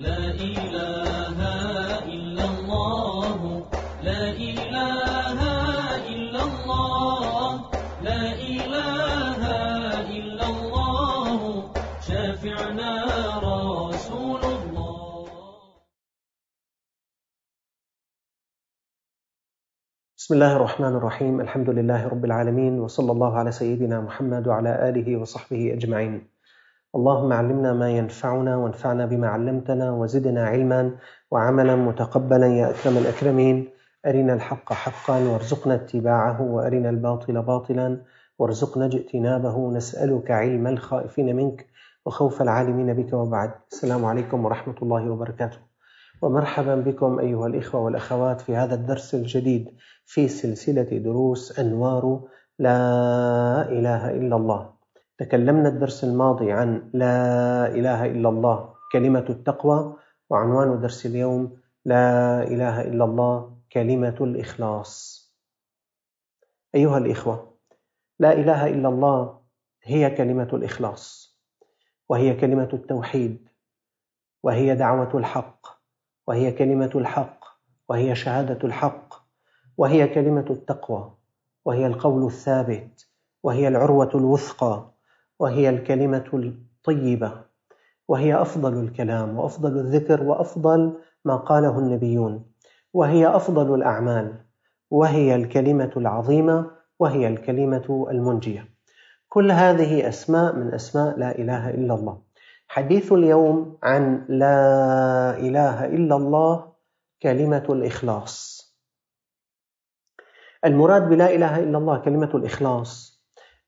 لا إله إلا الله. لا إله إلا الله. لا إله إلا الله. شافعنا رسول الله. بسم الله الرحمن الرحيم. الحمد لله رب العالمين وصلى الله على سيدنا محمد وعلى آله وصحبه أجمعين. اللهم علمنا ما ينفعنا وانفعنا بما علمتنا وزدنا علما وعملا متقبلا يا أكرم الأكرمين. أرنا الحق حقا وارزقنا اتباعه وأرنا الباطل باطلا وارزقنا اجتنابه. نسألك علم الخائفين منك وخوف العالمين بك وبعد. السلام عليكم ورحمة الله وبركاته. ومرحبا بكم أيها الإخوة والأخوات في هذا الدرس الجديد في سلسلة دروس أنوار لا إله إلا الله. تكلمنا الدرس الماضي عن لا إله إلا الله كلمة التقوى وعنوان درس اليوم لا إله إلا الله كلمة الإخلاص. أيها الإخوة لا إله إلا الله هي كلمة الإخلاص وهي كلمة التوحيد وهي دعوة الحق وهي كلمة الحق وهي شهادة الحق وهي كلمة التقوى وهي القول الثابت وهي العروة الوثقى. وهي الكلمة الطيبة وهي أفضل الكلام وأفضل الذكر وأفضل ما قاله النبيون وهي أفضل الأعمال وهي الكلمة العظيمة وهي الكلمة المنجية. كل هذه أسماء من أسماء لا إله إلا الله. حديث اليوم عن لا إله إلا الله كلمة الإخلاص. المراد بلا إله إلا الله كلمة الإخلاص.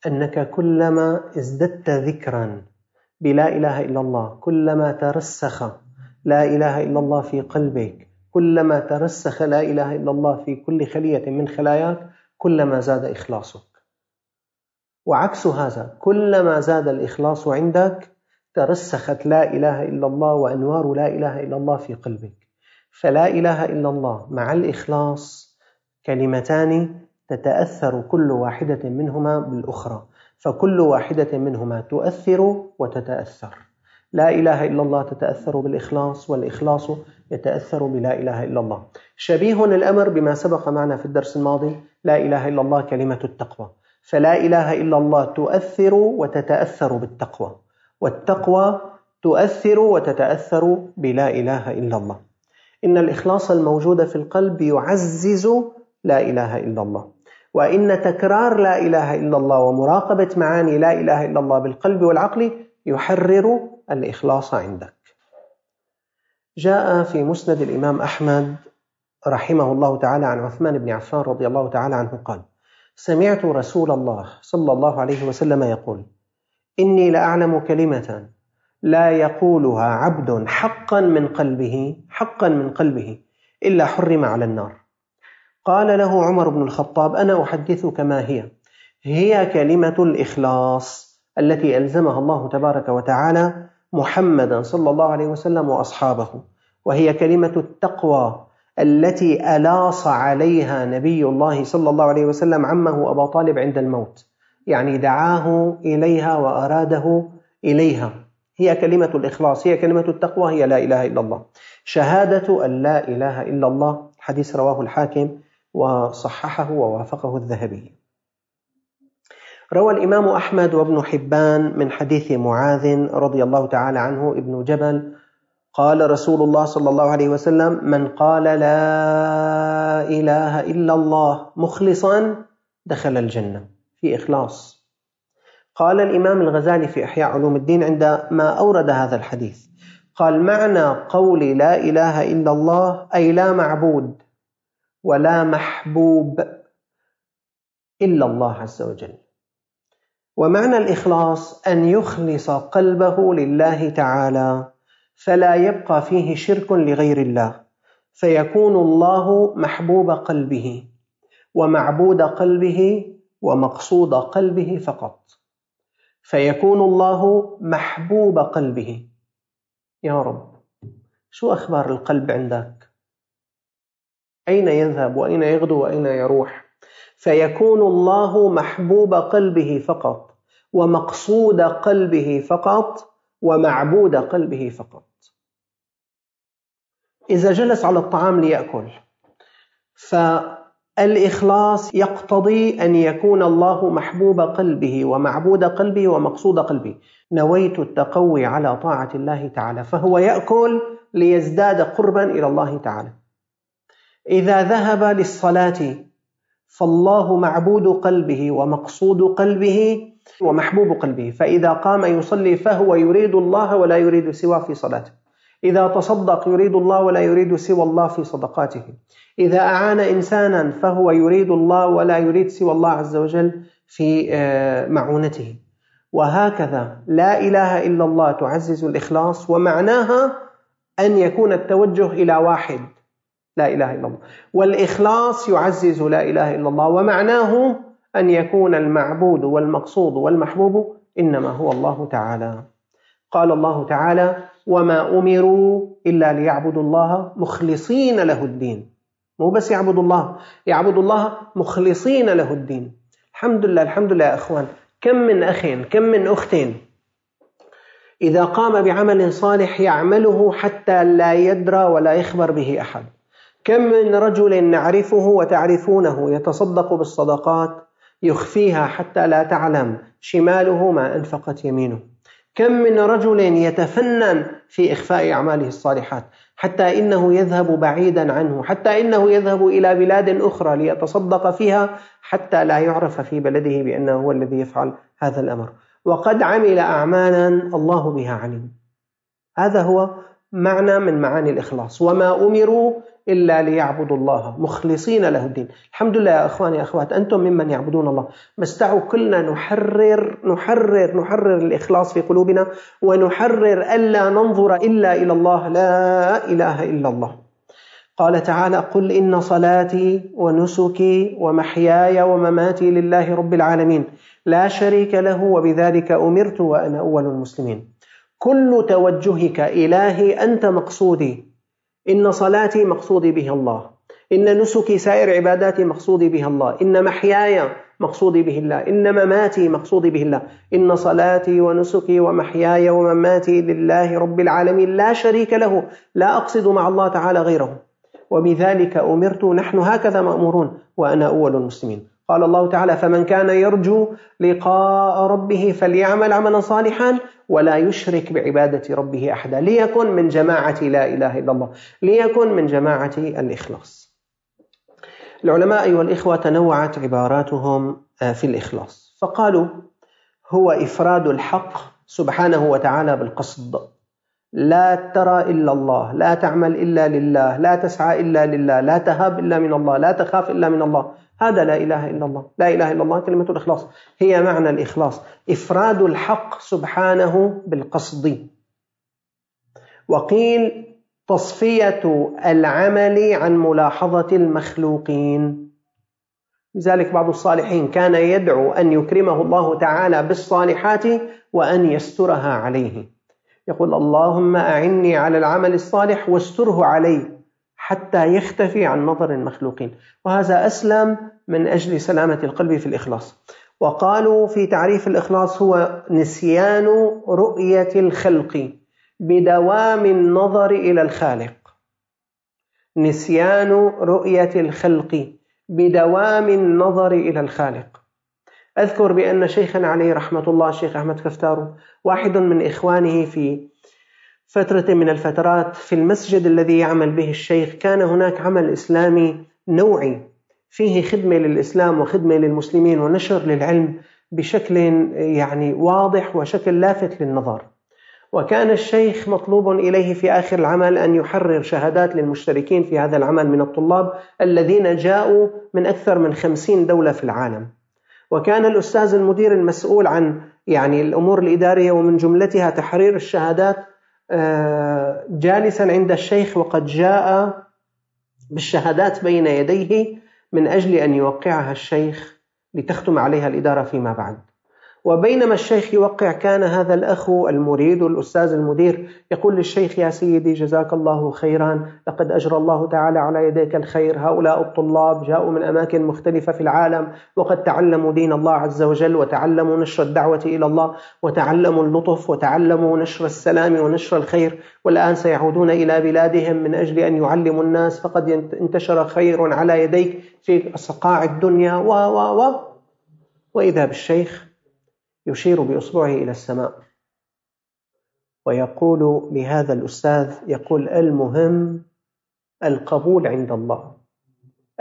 أنك كلما ازددت ذكرا بلا إله إلا الله كلما ترسخ لا إله إلا الله في قلبك كلما ترسخ لا إله إلا الله في كل خلية من خلاياك كلما زاد إخلاصك. وعكس هذا كلما زاد الإخلاص عندك ترسخت لا إله إلا الله وأنوار لا إله إلا الله في قلبك. فلا إله إلا الله مع الإخلاص كلمتان تتأثر كل واحدة منهما بالأخرى فكل واحدة منهما تؤثر وتتأثر. لا إله إلا الله تتأثر بالإخلاص والإخلاص يتأثر بلا إله إلا الله. شبيه الأمر بما سبق معنا في الدرس الماضي لا إله إلا الله كلمة التقوى. فلا إله إلا الله تؤثر وتتأثر بالتقوى والتقوى تؤثر وتتأثر بلا إله إلا الله. إن الإخلاص الموجود في القلب يعزز لا إله إلا الله. وإن تكرار لا إله إلا الله ومراقبة معاني لا إله إلا الله بالقلب والعقل يحرر الإخلاص عندك. جاء في مسند الإمام أحمد رحمه الله تعالى عن عثمان بن عفان رضي الله تعالى عنه قال سمعت رسول الله صلى الله عليه وسلم يقول إني لأعلم كلمة لا يقولها عبد حقا من قلبه حقا من قلبه إلا حرم على النار. قال له عمر بن الخطاب أنا أحدثك ما هي؟ هي كلمة الإخلاص التي ألزمها الله تبارك وتعالى محمدا صلى الله عليه وسلم وأصحابه. وهي كلمة التقوى التي ألاص عليها نبي الله صلى الله عليه وسلم عمه أبا طالب عند الموت. يعني دعاه إليها وأراده إليها. هي كلمة الإخلاص هي كلمة التقوى هي لا إله إلا الله. شهادة أن لا إله إلا الله. حديث رواه الحاكم وصححه ووافقه الذهبي. روى الإمام أحمد وابن حبان من حديث معاذ رضي الله تعالى عنه ابن جبل قال رسول الله صلى الله عليه وسلم من قال لا إله إلا الله مخلصا دخل الجنة. في إخلاص. قال الإمام الغزالي في إحياء علوم الدين عندما أورد هذا الحديث. قال معنى قول لا إله إلا الله أي لا معبود ولا محبوب إلا الله عز وجل. ومعنى الإخلاص أن يخلص قلبه لله تعالى فلا يبقى فيه شرك لغير الله فيكون الله محبوب قلبه ومعبود قلبه ومقصود قلبه فقط. فيكون الله محبوب قلبه. يا رب شو أخبار القلب عندك؟ أين يذهب وأين يغدو وأين يروح؟ فيكون الله محبوب قلبه فقط ومقصود قلبه فقط ومعبود قلبه فقط. إذا جلس على الطعام ليأكل فالإخلاص يقتضي أن يكون الله محبوب قلبه ومعبود قلبه ومقصود قلبه. نويت التقوي على طاعة الله تعالى فهو يأكل ليزداد قربا إلى الله تعالى. إذا ذهب للصلاة فالله معبود قلبه ومقصود قلبه ومحبوب قلبه. فإذا قام يصلي فهو يريد الله ولا يريد سوى في صلاته. إذا تصدق يريد الله ولا يريد سوى الله في صدقاته. إذا أعان إنسانا فهو يريد الله ولا يريد سوى الله عز وجل في آه، معونته. وهكذا لا إله إلا الله تعزز الإخلاص ومعناها أن يكون التوجه إلى واحد. لا إله إلا الله. والإخلاص يعزز لا إله إلا الله ومعناه أن يكون المعبود والمقصود والمحبوب إنما هو الله تعالى. قال الله تعالى وما أمروا إلا ليعبدوا الله مخلصين له الدين. مو بس يعبدوا الله يعبدوا الله مخلصين له الدين. الحمد لله الحمد لله يا أخوان. كم من أخ كم من أخت إذا قام بعمل صالح يعمله حتى لا يدرى ولا يخبر به أحد. كم من رجل نعرفه وتعرفونه يتصدق بالصدقات يخفيها حتى لا تعلم شماله ما أنفقت يمينه. كم من رجل يتفنن في إخفاء أعماله الصالحات حتى إنه يذهب بعيدا عنه حتى إنه يذهب إلى بلاد أخرى ليتصدق فيها حتى لا يعرف في بلده بأنه هو الذي يفعل هذا الأمر. وقد عمل أعمالا الله بها عليم. هذا هو معنى من معاني الإخلاص. وما أمروا إلا ليعبدوا الله. مخلصين له الدين. الحمد لله يا أخواني يا أخوات. أنتم ممن يعبدون الله. مستعوا كلنا نحرر نحرر نحرر الإخلاص في قلوبنا ونحرر ألا ننظر إلا إلى الله. لا إله إلا الله. قال تعالى قل إن صلاتي ونسكي ومحياي ومماتي لله رب العالمين. لا شريك له وبذلك أمرت وأنا أول المسلمين. كل توجهك إلهي أنت مقصودي. إن صلاتي مقصودي بها الله. إن نسكي سائر عباداتي مقصودي بها الله. إن محياي مقصودي به الله. إن مماتي مقصودي به الله. إن صلاتي ونسكي ومحياي ومماتي لله رب العالمين. لا شريك له. لا أقصد مع الله تعالى غيره. وبذلك أمرت. نحن هكذا مأمورون. وأنا أول المسلمين. قال الله تعالى فمن كان يرجو لقاء ربه فليعمل عملا صالحا ولا يشرك بعبادة ربه أحدا. ليكن من جماعة لا إله إلا الله. ليكن من جماعة الإخلاص. العلماء أيها الإخوة تنوعت عباراتهم آه، في الإخلاص. فقالوا هو إفراد الحق سبحانه وتعالى بالقصد. لا ترى إلا الله لا تعمل إلا لله لا تسعى إلا لله لا تهاب إلا من الله لا تخاف إلا من الله. هذا لا إله إلا الله. لا إله إلا الله كلمة الإخلاص. هي معنى الإخلاص. إفراد الحق سبحانه بالقصد. وقيل تصفية العمل عن ملاحظة المخلوقين. لذلك بعض الصالحين كان يدعو أن يكرمه الله تعالى بالصالحات وأن يسترها عليه. يقول اللهم أعني على العمل الصالح واستره علي حتى يختفي عن نظر المخلوقين. وهذا أسلم من أجل سلامة القلب في الإخلاص. وقالوا في تعريف الإخلاص هو نسيان رؤية الخلق بدوام النظر إلى الخالق. نسيان رؤية الخلق بدوام النظر إلى الخالق. أذكر بأن شيخنا عليه رحمة الله الشيخ أحمد كفتار واحد من إخوانه في فترة من الفترات في المسجد الذي يعمل به الشيخ كان هناك عمل إسلامي نوعي فيه خدمة للإسلام وخدمة للمسلمين ونشر للعلم بشكل يعني واضح وشكل لافت للنظر. وكان الشيخ مطلوب إليه في آخر العمل أن يحرر شهادات للمشتركين في هذا العمل من الطلاب الذين جاءوا من أكثر من خمسين دولة في العالم. وكان الأستاذ المدير المسؤول عن يعني الأمور الإدارية ومن جملتها تحرير الشهادات آه، جالسا عند الشيخ وقد جاء بالشهادات بين يديه من أجل أن يوقعها الشيخ لتختم عليها الإدارة فيما بعد. وبينما الشيخ يوقع كان هذا الأخ المريد الأستاذ المدير يقول للشيخ يا سيدي جزاك الله خيرا لقد أجرى الله تعالى على يديك الخير هؤلاء الطلاب جاءوا من أماكن مختلفة في العالم وقد تعلموا دين الله عز وجل وتعلموا نشر الدعوة إلى الله وتعلموا اللطف وتعلموا نشر السلام ونشر الخير والآن سيعودون إلى بلادهم من أجل أن يعلموا الناس فقد انتشر خير على يديك في صقاع الدنيا و و و وإذا بالشيخ يشير بإصبعه إلى السماء. ويقول لهذا الأستاذ يقول المهم القبول عند الله.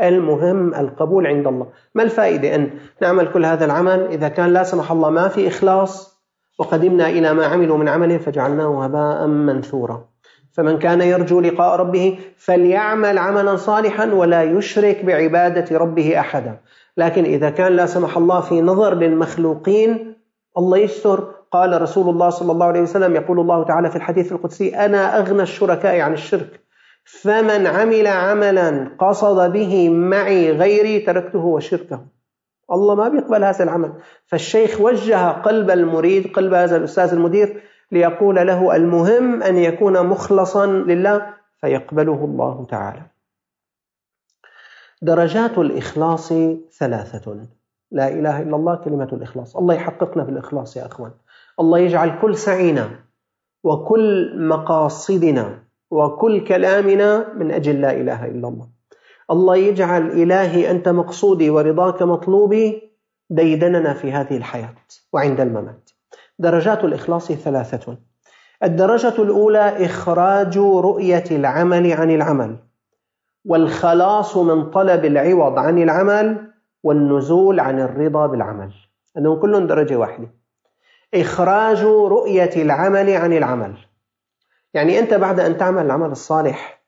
المهم القبول عند الله. ما الفائدة أن نعمل كل هذا العمل؟ إذا كان لا سمح الله ما في إخلاص. وقدمنا إلى ما عملوا من عمل فجعلناه هباء منثورا. فمن كان يرجو لقاء ربه فليعمل عملا صالحا ولا يشرك بعبادة ربه أحدا. لكن إذا كان لا سمح الله في نظر للمخلوقين الله يستر. قال رسول الله صلى الله عليه وسلم يقول الله تعالى في الحديث القدسي أنا أغنى الشركاء عن الشرك. فمن عمل عملا قصد به معي غيري تركته وشركه. الله ما بيقبل هذا العمل. فالشيخ وجه قلب المريد قلب هذا الأستاذ المدير ليقول له المهم أن يكون مخلصا لله فيقبله الله تعالى. درجات الإخلاص ثلاثة. لا إله إلا الله كلمة الإخلاص. الله يحققنا بالإخلاص يا أخوان. الله يجعل كل سعينا وكل مقاصدنا وكل كلامنا من أجل لا إله إلا الله. الله يجعل إلهي أنت مقصودي ورضاك مطلوبي ديدننا في هذه الحياة وعند الممات. درجات الإخلاص ثلاثة. الدرجة الأولى إخراج رؤية العمل عن العمل. والخلاص من طلب العوض عن العمل والنزول عن الرضا بالعمل. أنهم كلهم درجة واحدة. إخراج رؤية العمل عن العمل. يعني أنت بعد أن تعمل العمل الصالح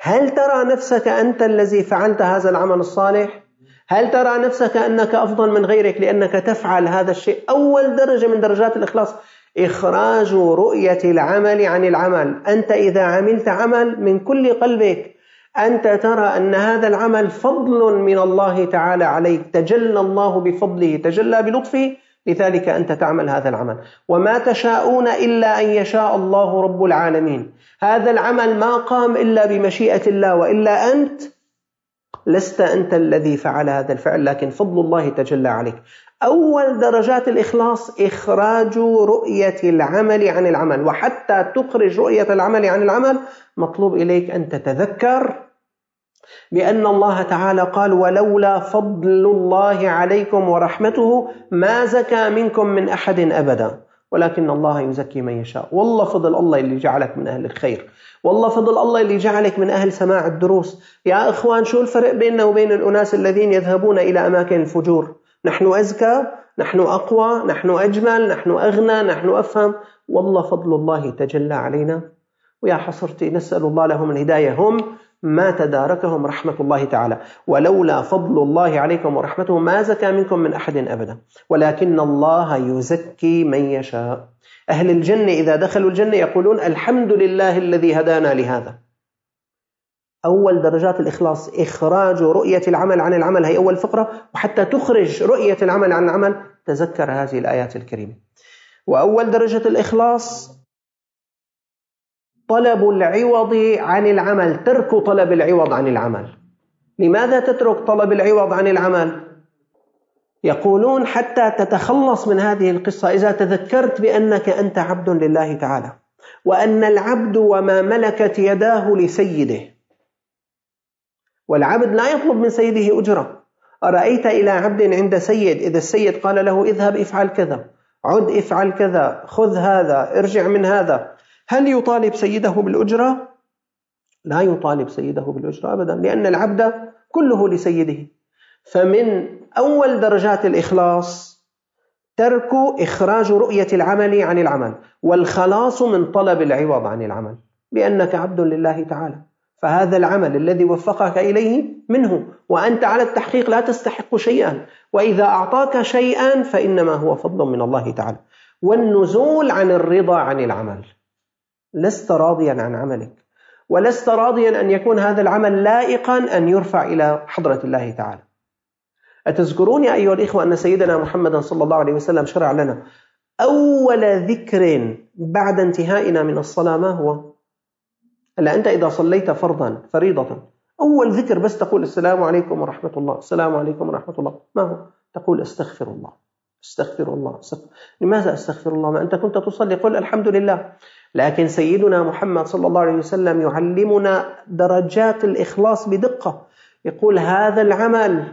هل ترى نفسك أنت الذي فعلت هذا العمل الصالح؟ هل ترى نفسك أنك أفضل من غيرك لأنك تفعل هذا الشيء؟ أول درجة من درجات الإخلاص. إخراج رؤية العمل عن العمل. أنت إذا عملت عمل من كل قلبك أنت ترى أن هذا العمل فضل من الله تعالى عليك. تجلى الله بفضله تجلى بلطفه لذلك أنت تعمل هذا العمل. وما تشاءون إلا أن يشاء الله رب العالمين. هذا العمل ما قام إلا بمشيئة الله وإلا أنت لست أنت الذي فعل هذا الفعل لكن فضل الله تجلى عليك. أول درجات الإخلاص إخراج رؤية العمل عن العمل وحتى تخرج رؤية العمل عن العمل مطلوب إليك أن تتذكر بأن الله تعالى قال ولولا فضل الله عليكم ورحمته ما زكى منكم من أحد أبدا. ولكن الله يزكي من يشاء. والله فضل الله اللي جعلك من أهل الخير. والله فضل الله اللي جعلك من أهل سماع الدروس. يا إخوان شو الفرق بيننا وبين الأناس الذين يذهبون إلى أماكن الفجور؟ نحن أزكى نحن أقوى نحن أجمل نحن أغنى نحن أفهم. والله فضل الله تجلى علينا. ويا حصرتي نسأل الله لهم الهداية. هم ما تداركهم رحمة الله تعالى. ولولا فضل الله عليكم ورحمته ما زكى منكم من أحد أبدا. ولكن الله يزكي من يشاء. أهل الجنة إذا دخلوا الجنة يقولون الحمد لله الذي هدانا لهذا. أول درجات الإخلاص إخراج رؤية العمل عن العمل هي أول فقرة. وحتى تخرج رؤية العمل عن العمل تذكر هذه الآيات الكريمة. وأول درجة الإخلاص طلب العوض عن العمل ترك طلب العوض عن العمل. لماذا تترك طلب العوض عن العمل؟ يقولون حتى تتخلص من هذه القصة إذا تذكرت بأنك أنت عبد لله تعالى وأن العبد وما ملكت يداه لسيده. والعبد لا يطلب من سيده أجرة. أرأيت إلى عبد عند سيد؟ إذا السيد قال له اذهب افعل كذا عد افعل كذا خذ هذا ارجع من هذا. هل يطالب سيده بالأجرة؟ لا يطالب سيده بالأجرة أبدا لأن العبد كله لسيده. فمن أول درجات الإخلاص ترك إخراج رؤية العمل عن العمل والخلاص من طلب العوض عن العمل لأنك عبد لله تعالى. فهذا العمل الذي وفقك إليه منه وأنت على التحقيق لا تستحق شيئا. وإذا أعطاك شيئا فإنما هو فضل من الله تعالى. والنزول عن الرضا عن العمل. لست راضيا عن عملك ولست راضيا أن يكون هذا العمل لائقا أن يرفع إلى حضرة الله تعالى أتذكرون يا أيها الإخوة أن سيدنا محمد صلى الله عليه وسلم شرع لنا أول ذكر بعد انتهائنا من الصلاة ما هو؟ هلا أنت إذا صليت فرضا فريضة أول ذكر بس تقول السلام عليكم ورحمة الله السلام عليكم ورحمة الله ما هو؟ تقول استغفر الله استغفر الله استغفر. لماذا استغفر الله ما أنت كنت تصلي قل الحمد لله لكن سيدنا محمد صلى الله عليه وسلم يعلمنا درجات الإخلاص بدقة. يقول هذا العمل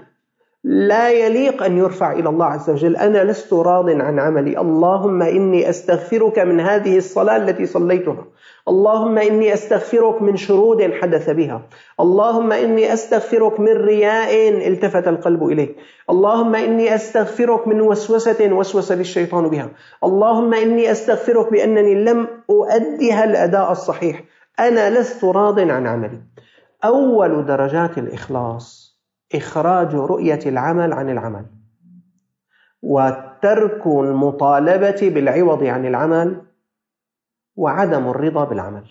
لا يليق أن يرفع إلى الله عز وجل. أنا لست راض عن عملي. اللهم إني أستغفرك من هذه الصلاة التي صليتها. اللهم إني أستغفرك من شرود حدث بها. اللهم إني أستغفرك من رياء التفت القلب إليه اللهم إني أستغفرك من وسوسة وسوس للشيطان بها. اللهم إني أستغفرك بأنني لم أؤديها الأداء الصحيح. أنا لست راض عن عملي. أول درجات الإخلاص. إخراج رؤية العمل عن العمل. وترك المطالبة بالعوض عن العمل وعدم الرضا بالعمل.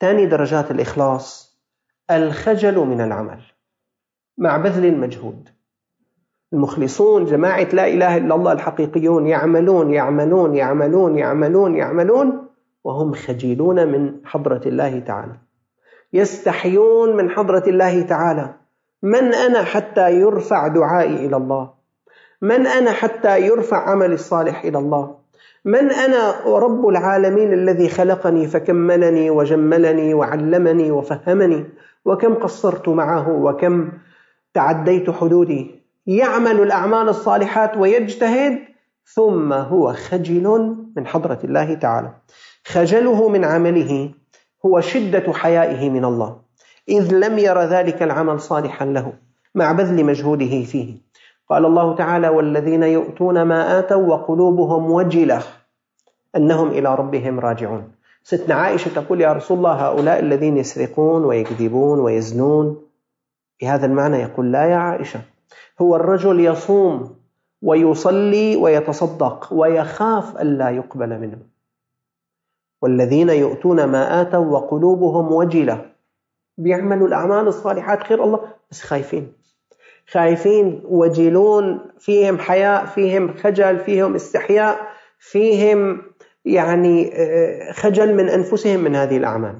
ثاني درجات الإخلاص الخجل من العمل مع بذل المجهود. المخلصون جماعة لا إله إلا الله الحقيقيون يعملون يعملون يعملون يعملون يعملون وهم خجلون من حضرة الله تعالى. يستحيون من حضرة الله تعالى. من أنا حتى يرفع دعائي إلى الله؟ من أنا حتى يرفع عملي الصالح إلى الله؟ من أنا رب العالمين الذي خلقني فكملني وجملني وعلمني وفهمني؟ وكم قصرت معه؟ وكم تعديت حدودي؟ يعمل الأعمال الصالحات ويجتهد؟ ثم هو خجل من حضرة الله تعالى. خجله من عمله هو شدة حيائه من الله. إذ لم ير ذلك العمل صالحا له مع بذل مجهوده فيه. قال الله تعالى والذين يؤتون ما آتوا وقلوبهم وجلة أنهم إلى ربهم راجعون. ستنا عائشة تقول يا رسول الله هؤلاء الذين يسرقون ويكذبون ويزنون. بهذا المعنى يقول لا يا عائشة هو الرجل يصوم ويصلي ويتصدق ويخاف ألا يقبل منه. والذين يؤتون ما آتوا وقلوبهم وجلة بيعملوا الأعمال الصالحات خير الله بس خايفين. خايفين وجلون فيهم حياء فيهم خجل فيهم استحياء فيهم يعني آه، خجل من أنفسهم من هذه الأعمال.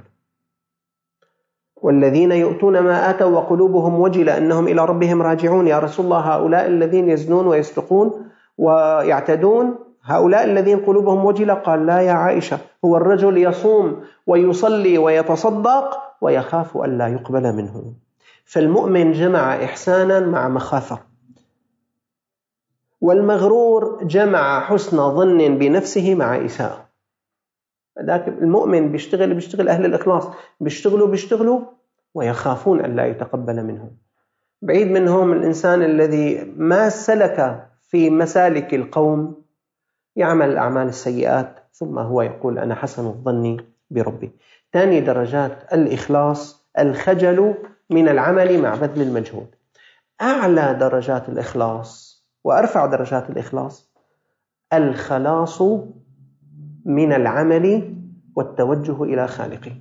والذين يؤتون ما آتوا وقلوبهم وجلة أنهم إلى ربهم راجعون. يا رسول الله هؤلاء الذين يزنون ويسرقون ويعتدون هؤلاء الذين قلوبهم وجلة قال لا يا عائشة هو الرجل يصوم ويصلي ويتصدق ويخاف ألا يقبل منه. فالمؤمن جمع إحسانا مع مخافة والمغرور جمع حسن ظن بنفسه مع إساءة. لكن المؤمن بيشتغل بيشتغل أهل الإخلاص بيشتغلوا بيشتغلوا ويخافون أن لا يتقبل منهم بعيد منهم الإنسان الذي ما سلك في مسالك القوم يعمل الأعمال السيئات ثم هو يقول أنا حسن الظن بربي. ثاني درجات الإخلاص الخجل من العمل مع بذل المجهود. أعلى درجات الإخلاص وأرفع درجات الإخلاص الخلاص من العمل والتوجه إلى خالقه.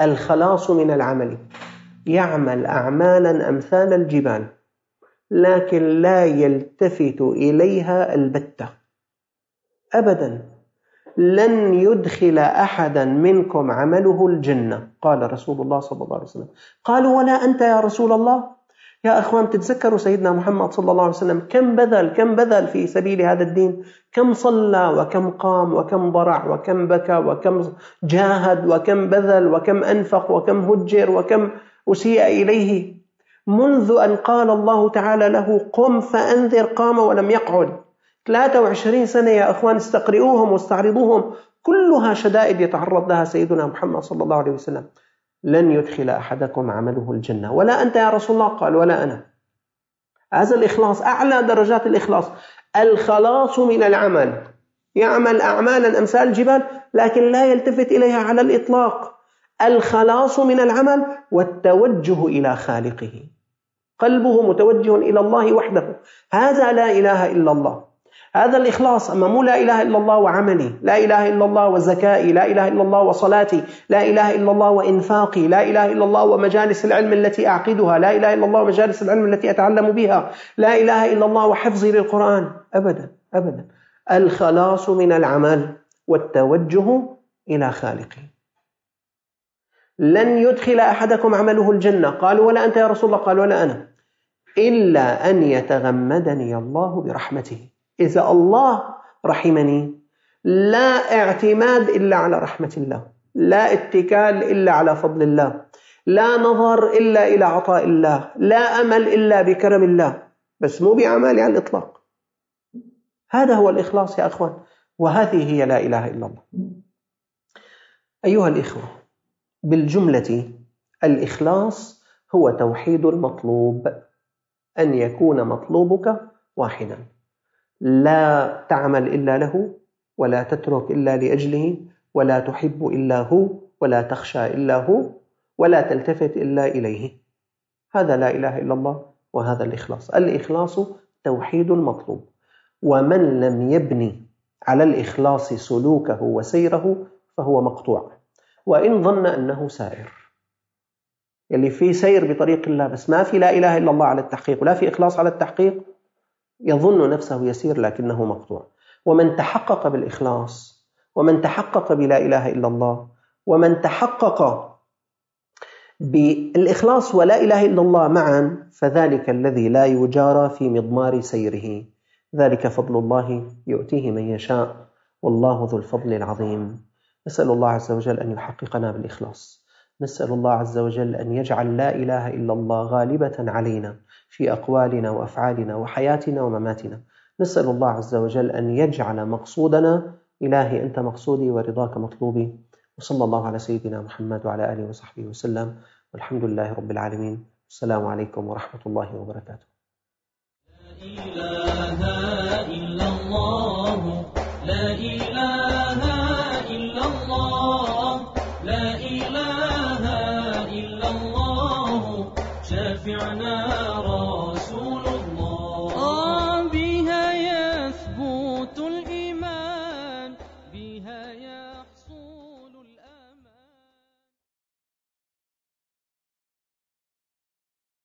الخلاص من العمل يعمل أعمالا أمثال الجبال. لكن لا يلتفت إليها البتة. أبدا. لن يدخل أحدا منكم عمله الجنة. قال رسول الله صلى الله عليه وسلم. قالوا ولا أنت يا رسول الله؟ يا أخوان تتذكروا سيدنا محمد صلى الله عليه وسلم كم بذل كم بذل في سبيل هذا الدين؟ كم صلى وكم قام وكم ضرع وكم بكى وكم جاهد وكم بذل وكم أنفق وكم هجر وكم أسيء إليه؟ منذ أن قال الله تعالى له قم فأنذر قام ولم يقعد. 23 سنة يا أخوان استقرئوهم واستعرضوهم. كلها شدائد يتعرض لها سيدنا محمد صلى الله عليه وسلم. لن يدخل أحدكم عمله الجنة. ولا أنت يا رسول الله؟ قال ولا أنا. هذا الإخلاص أعلى درجات الإخلاص. الخلاص من العمل. يعمل أعمالا أمثال الجبال لكن لا يلتفت إليها على الإطلاق. الخلاص من العمل والتوجه إلى خالقه. قلبه متوجه إلى الله وحده. هذا لا إله إلا الله. هذا الإخلاص أما مو لا إله إلا الله وعملي لا إله إلا الله وزكائي لا إله إلا الله وصلاتي لا إله إلا الله وإنفاقي لا إله إلا الله ومجالس العلم التي أعقدها لا إله إلا الله ومجالس العلم التي أتعلم بها لا إله إلا الله وحفظي للقرآن. أبدا أبدا. الخلاص من العمل والتوجه إلى خالقه. لن يدخل أحدكم عمله الجنة. قالوا ولا أنت يا رسول الله. قال ولا أنا. إلا أن يتغمدني الله برحمته. إذا الله رحمني لا اعتماد إلا على رحمة الله لا اتكال إلا على فضل الله لا نظر إلا إلى عطاء الله لا أمل إلا بكرم الله بس مو بأعمالي على الإطلاق. هذا هو الإخلاص يا أخوان وهذه هي لا إله إلا الله. أيها الإخوة بالجملة الإخلاص هو توحيد المطلوب. أن يكون مطلوبك واحدا. لا تعمل إلا له ولا تترك إلا لأجله ولا تحب إلا هو ولا تخشى إلا هو ولا تلتفت إلا إليه. هذا لا إله إلا الله وهذا الإخلاص. الإخلاص توحيد المطلوب. ومن لم يبني على الإخلاص سلوكه وسيره فهو مقطوع. وإن ظن أنه سائر. يلي في سير بطريق الله بس ما في لا إله إلا الله على التحقيق ولا في إخلاص على التحقيق يظن نفسه يسير لكنه مقطوع. ومن تحقق بالإخلاص ومن تحقق بلا إله إلا الله ومن تحقق بالإخلاص ولا إله إلا الله معا فذلك الذي لا يجارى في مضمار سيره. ذلك فضل الله يؤتيه من يشاء والله ذو الفضل العظيم. نسأل الله عز وجل أن يحققنا بالإخلاص. نسأل الله عز وجل أن يجعل لا إله إلا الله غالبة علينا في أقوالنا وأفعالنا وحياتنا ومماتنا. نسأل الله عز وجل أن يجعل مقصودنا إلهي أنت مقصودي ورضاك مطلوبي. وصلى الله على سيدنا محمد وعلى آله وصحبه وسلم. والحمد لله رب العالمين. السلام عليكم ورحمة الله وبركاته. لا إله إلا الله. لا إله